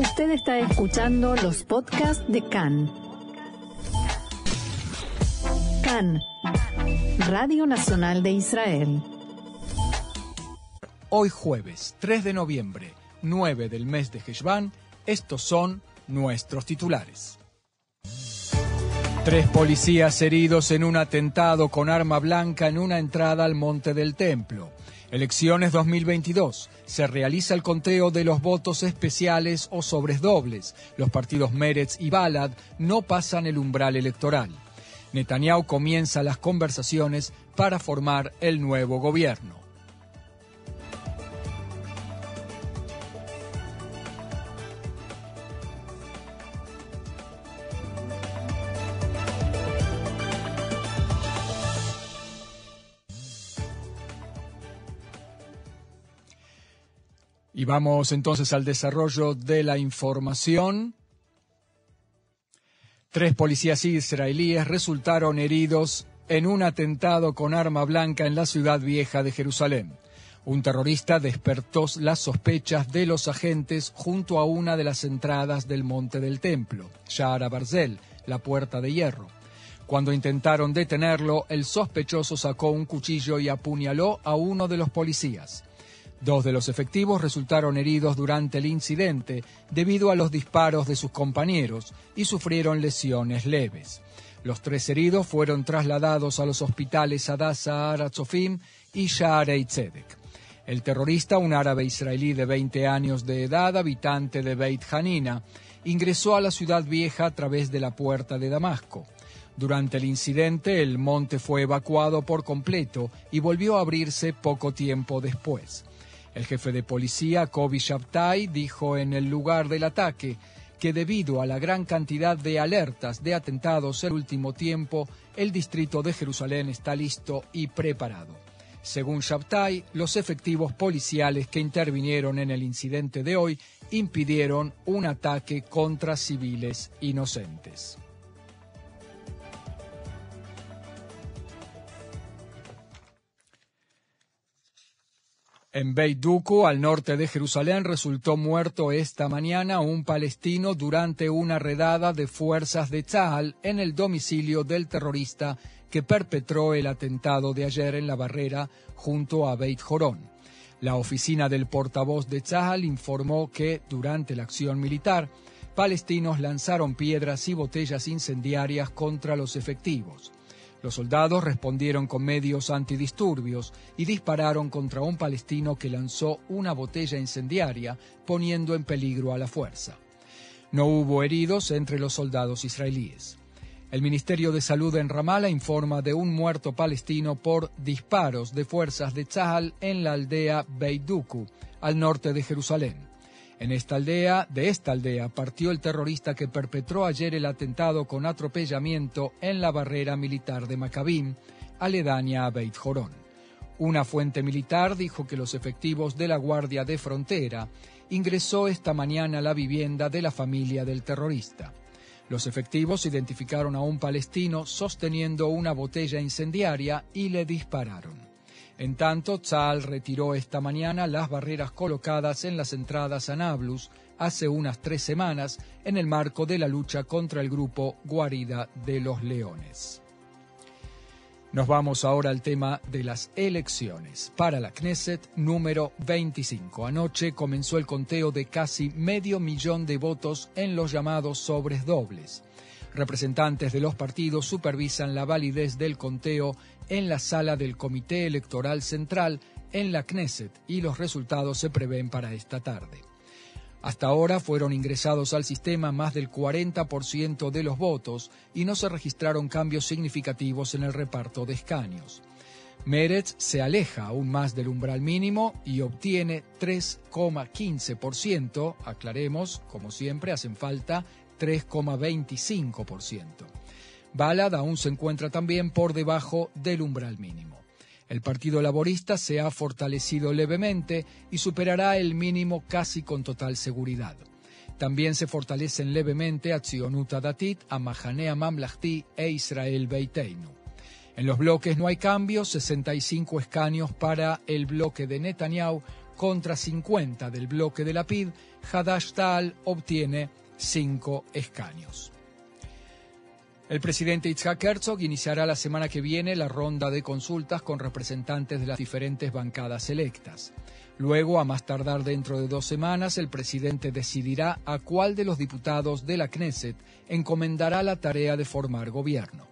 Usted está escuchando los podcasts de CAN. CAN, Radio Nacional de Israel. Hoy jueves 3 de noviembre, 9 del mes de Heshvan, estos son nuestros titulares. Tres policías heridos en un atentado con arma blanca en una entrada al Monte del Templo. Elecciones 2022. Se realiza el conteo de los votos especiales o sobres dobles. Los partidos Meretz y Balad no pasan el umbral electoral. Netanyahu comienza las conversaciones para formar el nuevo gobierno. Y vamos entonces al desarrollo de la información. Tres policías israelíes resultaron heridos en un atentado con arma blanca en la ciudad vieja de Jerusalén. Un terrorista despertó las sospechas de los agentes junto a una de las entradas del monte del templo, Shara Barzel, la puerta de hierro. Cuando intentaron detenerlo, el sospechoso sacó un cuchillo y apuñaló a uno de los policías. Dos de los efectivos resultaron heridos durante el incidente debido a los disparos de sus compañeros y sufrieron lesiones leves. Los tres heridos fueron trasladados a los hospitales Adasa Aratzofim y Shaarei Tzedek. El terrorista, un árabe israelí de 20 años de edad, habitante de Beit Hanina, ingresó a la ciudad vieja a través de la puerta de Damasco. Durante el incidente, el monte fue evacuado por completo y volvió a abrirse poco tiempo después. El jefe de policía, Kobi Shabtai, dijo en el lugar del ataque que debido a la gran cantidad de alertas de atentados en el último tiempo, el distrito de Jerusalén está listo y preparado. Según Shabtai, los efectivos policiales que intervinieron en el incidente de hoy impidieron un ataque contra civiles inocentes. En Beit Duku, al norte de Jerusalén, resultó muerto esta mañana un palestino durante una redada de fuerzas de Tzahal en el domicilio del terrorista que perpetró el atentado de ayer en la barrera junto a Beit Jorón. La oficina del portavoz de Tzahal informó que, durante la acción militar, palestinos lanzaron piedras y botellas incendiarias contra los efectivos. Los soldados respondieron con medios antidisturbios y dispararon contra un palestino que lanzó una botella incendiaria, poniendo en peligro a la fuerza. No hubo heridos entre los soldados israelíes. El Ministerio de Salud en Ramallah informa de un muerto palestino por disparos de fuerzas de Tzahal en la aldea Beiduku, al norte de Jerusalén. En esta aldea, de esta aldea, partió el terrorista que perpetró ayer el atentado con atropellamiento en la barrera militar de Maccabim, aledaña a Beit Jorón. Una fuente militar dijo que los efectivos de la Guardia de Frontera ingresó esta mañana a la vivienda de la familia del terrorista. Los efectivos identificaron a un palestino sosteniendo una botella incendiaria y le dispararon. En tanto, Tzal retiró esta mañana las barreras colocadas en las entradas a Nablus hace unas tres semanas en el marco de la lucha contra el grupo Guarida de los Leones. Nos vamos ahora al tema de las elecciones. Para la Knesset número 25. Anoche comenzó el conteo de casi medio millón de votos en los llamados sobres dobles. Representantes de los partidos supervisan la validez del conteo en la sala del Comité Electoral Central en la Knesset y los resultados se prevén para esta tarde. Hasta ahora fueron ingresados al sistema más del 40% de los votos y no se registraron cambios significativos en el reparto de escaños. Meretz se aleja aún más del umbral mínimo y obtiene 3,15%, aclaremos, como siempre hacen falta 3,25%. Balad aún se encuentra también por debajo del umbral mínimo. El Partido Laborista se ha fortalecido levemente y superará el mínimo casi con total seguridad. También se fortalecen levemente a Datit, a Mahanea Mamlahti e Israel Beiteinu. En los bloques no hay cambios, 65 escaños para el bloque de Netanyahu contra 50 del bloque de la PID, Hadash-Tal obtiene 5 escaños. El presidente Itzhak Herzog iniciará la semana que viene la ronda de consultas con representantes de las diferentes bancadas electas. Luego, a más tardar dentro de dos semanas, el presidente decidirá a cuál de los diputados de la Knesset encomendará la tarea de formar gobierno.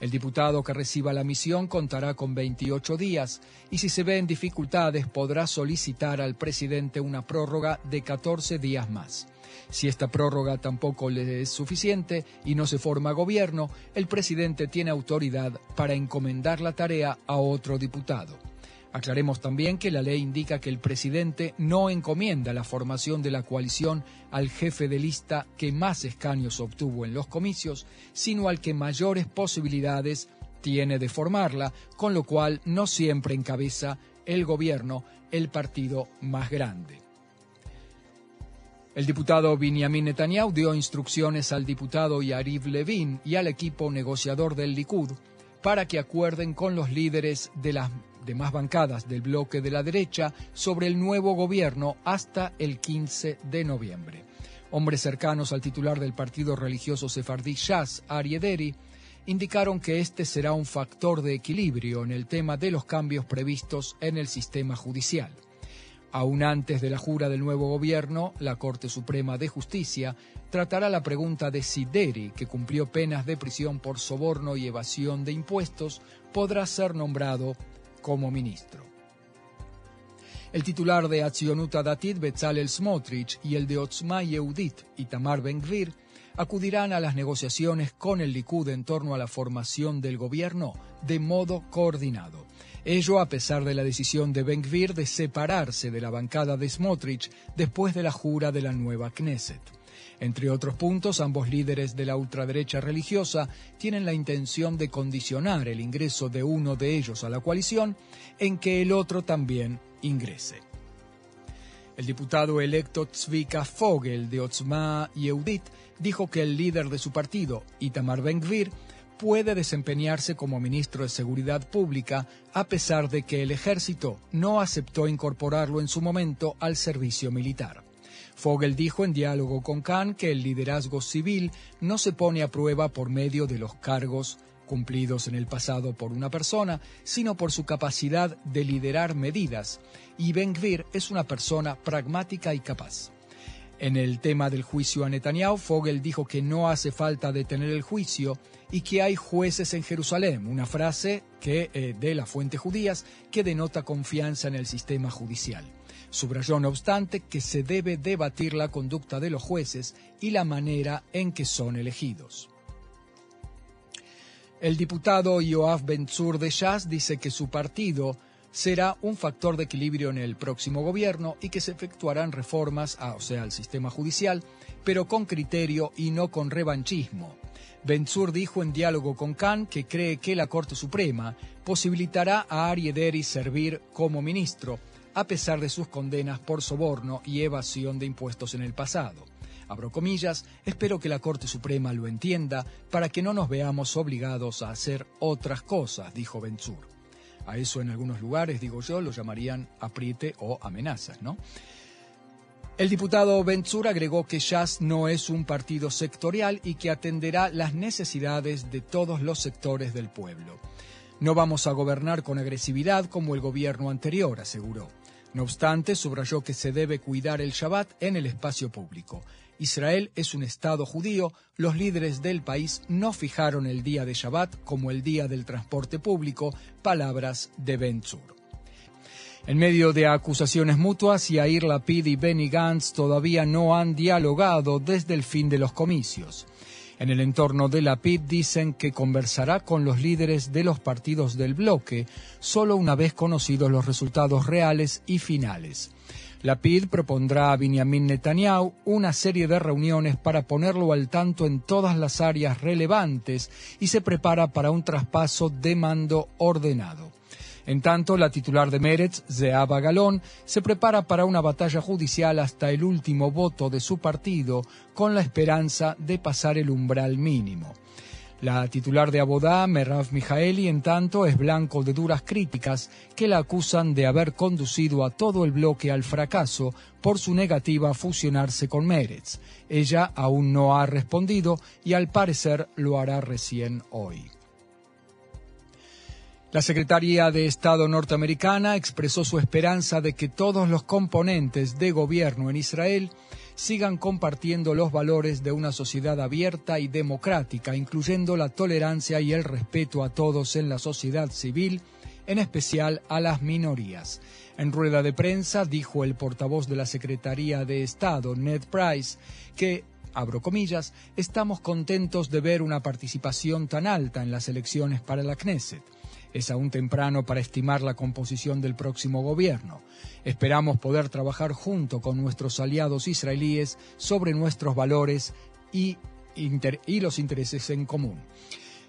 El diputado que reciba la misión contará con 28 días y si se ve en dificultades podrá solicitar al presidente una prórroga de 14 días más. Si esta prórroga tampoco le es suficiente y no se forma gobierno, el presidente tiene autoridad para encomendar la tarea a otro diputado. Aclaremos también que la ley indica que el presidente no encomienda la formación de la coalición al jefe de lista que más escaños obtuvo en los comicios, sino al que mayores posibilidades tiene de formarla, con lo cual no siempre encabeza el gobierno el partido más grande. El diputado Benjamin Netanyahu dio instrucciones al diputado Yariv Levin y al equipo negociador del Likud para que acuerden con los líderes de las demás bancadas del bloque de la derecha sobre el nuevo gobierno hasta el 15 de noviembre. Hombres cercanos al titular del partido religioso sefardí Shas, Ariederi, indicaron que este será un factor de equilibrio en el tema de los cambios previstos en el sistema judicial. Aún antes de la jura del nuevo gobierno, la Corte Suprema de Justicia tratará la pregunta de si Deri, que cumplió penas de prisión por soborno y evasión de impuestos, podrá ser nombrado como ministro. El titular de Atzionuta Datit, Bezalel Smotrich, y el de Otzma Yehudit, Itamar Ben-Gvir, acudirán a las negociaciones con el Likud en torno a la formación del gobierno de modo coordinado. Ello a pesar de la decisión de Ben-Gvir de separarse de la bancada de Smotrich después de la jura de la nueva Knesset. Entre otros puntos, ambos líderes de la ultraderecha religiosa tienen la intención de condicionar el ingreso de uno de ellos a la coalición en que el otro también ingrese. El diputado electo Tzvika Fogel de Otzma Yehudit dijo que el líder de su partido, Itamar Ben-Gvir, puede desempeñarse como ministro de Seguridad Pública a pesar de que el ejército no aceptó incorporarlo en su momento al servicio militar. Fogel dijo en diálogo con Khan que el liderazgo civil no se pone a prueba por medio de los cargos cumplidos en el pasado por una persona, sino por su capacidad de liderar medidas, y Ben Gvir es una persona pragmática y capaz. En el tema del juicio a Netanyahu, Fogel dijo que no hace falta detener el juicio y que hay jueces en Jerusalén, una frase que eh, de las fuentes judías que denota confianza en el sistema judicial. Subrayó, no obstante, que se debe debatir la conducta de los jueces y la manera en que son elegidos. El diputado Yoav Benzur de Shas dice que su partido será un factor de equilibrio en el próximo gobierno y que se efectuarán reformas, o sea, al sistema judicial, pero con criterio y no con revanchismo. Benzur dijo en diálogo con Khan que cree que la Corte Suprema posibilitará a Ari servir como ministro, a pesar de sus condenas por soborno y evasión de impuestos en el pasado. Abro comillas, espero que la Corte Suprema lo entienda para que no nos veamos obligados a hacer otras cosas, dijo Benzur. A eso en algunos lugares, digo yo, lo llamarían apriete o amenazas, ¿no? El diputado Benzur agregó que Jazz no es un partido sectorial y que atenderá las necesidades de todos los sectores del pueblo. No vamos a gobernar con agresividad como el gobierno anterior, aseguró. No obstante, subrayó que se debe cuidar el Shabbat en el espacio público. Israel es un Estado judío, los líderes del país no fijaron el día de Shabbat como el día del transporte público, palabras de Ben Tzur. En medio de acusaciones mutuas, Yair Lapid y Benny Gantz todavía no han dialogado desde el fin de los comicios. En el entorno de la PID dicen que conversará con los líderes de los partidos del bloque solo una vez conocidos los resultados reales y finales. La PID propondrá a Benjamin Netanyahu una serie de reuniones para ponerlo al tanto en todas las áreas relevantes y se prepara para un traspaso de mando ordenado. En tanto, la titular de Meretz, Zeaba Galón, se prepara para una batalla judicial hasta el último voto de su partido, con la esperanza de pasar el umbral mínimo. La titular de Abodá, Merav Mijaeli, en tanto, es blanco de duras críticas que la acusan de haber conducido a todo el bloque al fracaso por su negativa a fusionarse con Meretz. Ella aún no ha respondido y al parecer lo hará recién hoy. La Secretaría de Estado norteamericana expresó su esperanza de que todos los componentes de gobierno en Israel sigan compartiendo los valores de una sociedad abierta y democrática, incluyendo la tolerancia y el respeto a todos en la sociedad civil, en especial a las minorías. En rueda de prensa dijo el portavoz de la Secretaría de Estado, Ned Price, que abro comillas, estamos contentos de ver una participación tan alta en las elecciones para la Knesset. Es aún temprano para estimar la composición del próximo gobierno. Esperamos poder trabajar junto con nuestros aliados israelíes sobre nuestros valores y, los intereses en común.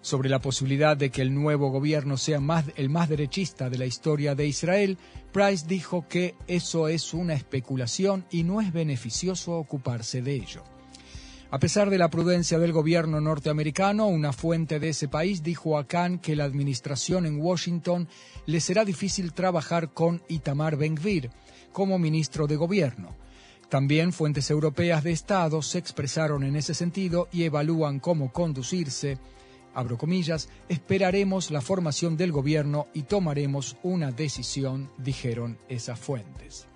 Sobre la posibilidad de que el nuevo gobierno sea el más derechista de la historia de Israel, Price dijo que eso es una especulación y no es beneficioso ocuparse de ello. A pesar de la prudencia del gobierno norteamericano, una fuente de ese país dijo a Khan que la administración en Washington le será difícil trabajar con Itamar Ben-Gvir como ministro de gobierno. También fuentes europeas de Estado se expresaron en ese sentido y evalúan cómo conducirse. Abro comillas, esperaremos la formación del gobierno y tomaremos una decisión, dijeron esas fuentes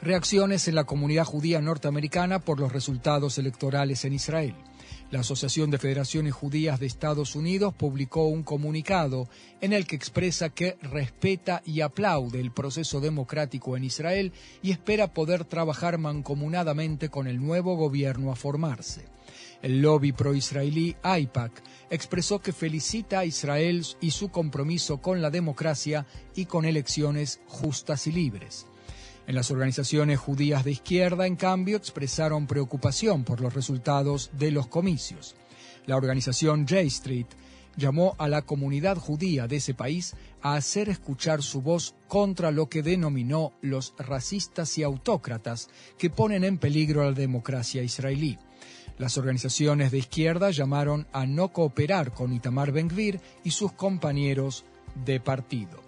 reacciones en la comunidad judía norteamericana por los resultados electorales en Israel. La Asociación de Federaciones Judías de Estados Unidos publicó un comunicado en el que expresa que respeta y aplaude el proceso democrático en Israel y espera poder trabajar mancomunadamente con el nuevo gobierno a formarse. El lobby pro-israelí AIPAC expresó que felicita a Israel y su compromiso con la democracia y con elecciones justas y libres. En las organizaciones judías de izquierda, en cambio, expresaron preocupación por los resultados de los comicios. La organización J Street llamó a la comunidad judía de ese país a hacer escuchar su voz contra lo que denominó los racistas y autócratas que ponen en peligro la democracia israelí. Las organizaciones de izquierda llamaron a no cooperar con Itamar Ben-Gvir y sus compañeros de partido.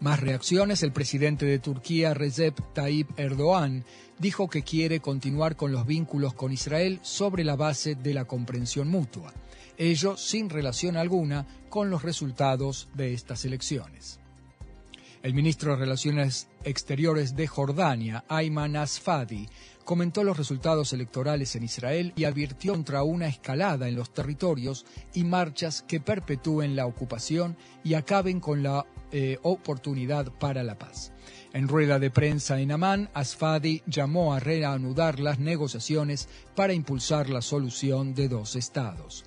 Más reacciones, el presidente de Turquía, Recep Tayyip Erdogan, dijo que quiere continuar con los vínculos con Israel sobre la base de la comprensión mutua, ello sin relación alguna con los resultados de estas elecciones. El ministro de Relaciones Exteriores de Jordania, Ayman Asfadi, comentó los resultados electorales en Israel y advirtió contra una escalada en los territorios y marchas que perpetúen la ocupación y acaben con la eh, oportunidad para la paz. En rueda de prensa en Amán, Asfadi llamó a reanudar las negociaciones para impulsar la solución de dos estados.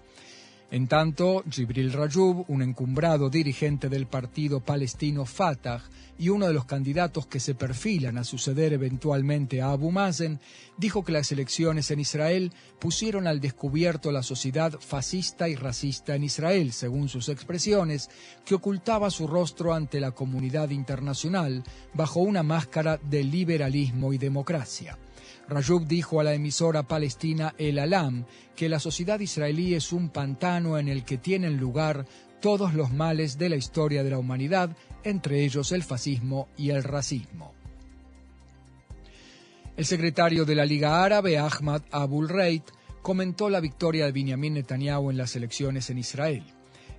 En tanto, Jibril Rajub, un encumbrado dirigente del partido palestino Fatah y uno de los candidatos que se perfilan a suceder eventualmente a Abu Mazen, dijo que las elecciones en Israel pusieron al descubierto la sociedad fascista y racista en Israel, según sus expresiones, que ocultaba su rostro ante la comunidad internacional bajo una máscara de liberalismo y democracia. Rajoub dijo a la emisora palestina El Alam que la sociedad israelí es un pantano en el que tienen lugar todos los males de la historia de la humanidad, entre ellos el fascismo y el racismo. El secretario de la Liga Árabe, Ahmad Abul Reit, comentó la victoria de Benjamin Netanyahu en las elecciones en Israel.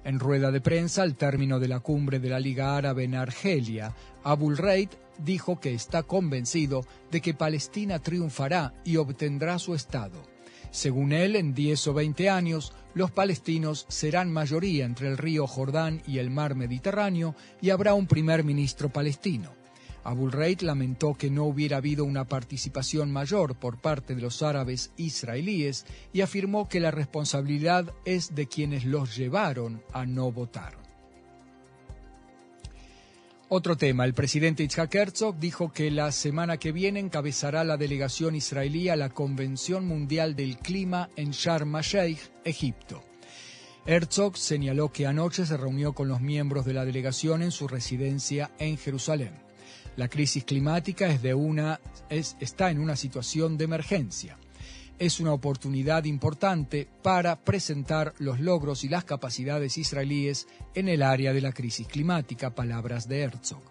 En rueda de prensa al término de la cumbre de la Liga Árabe en Argelia, Abul Reit dijo que está convencido de que Palestina triunfará y obtendrá su Estado. Según él, en 10 o 20 años, los palestinos serán mayoría entre el río Jordán y el mar Mediterráneo y habrá un primer ministro palestino. Abul Reit lamentó que no hubiera habido una participación mayor por parte de los árabes israelíes y afirmó que la responsabilidad es de quienes los llevaron a no votar. Otro tema, el presidente Itzhak Herzog dijo que la semana que viene encabezará la delegación israelí a la Convención Mundial del Clima en Sharm el-Sheikh, Egipto. Herzog señaló que anoche se reunió con los miembros de la delegación en su residencia en Jerusalén. La crisis climática está en una situación de emergencia. Es una oportunidad importante para presentar los logros y las capacidades israelíes en el área de la crisis climática, palabras de Herzog.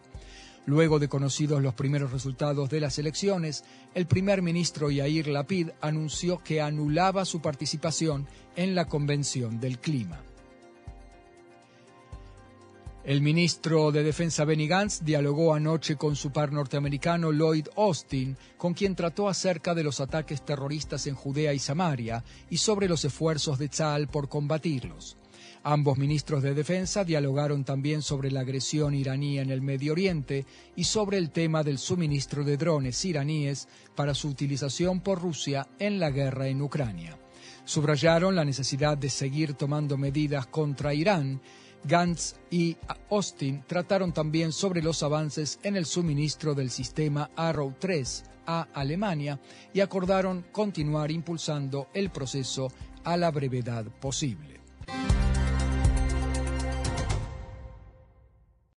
Luego de conocidos los primeros resultados de las elecciones, el primer ministro Yair Lapid anunció que anulaba su participación en la Convención del Clima. El ministro de Defensa Benny Gantz dialogó anoche con su par norteamericano Lloyd Austin, con quien trató acerca de los ataques terroristas en Judea y Samaria y sobre los esfuerzos de Tzal por combatirlos. Ambos ministros de Defensa dialogaron también sobre la agresión iraní en el Medio Oriente y sobre el tema del suministro de drones iraníes para su utilización por Rusia en la guerra en Ucrania. Subrayaron la necesidad de seguir tomando medidas contra Irán Gantz y Austin trataron también sobre los avances en el suministro del sistema Arrow 3 a Alemania y acordaron continuar impulsando el proceso a la brevedad posible.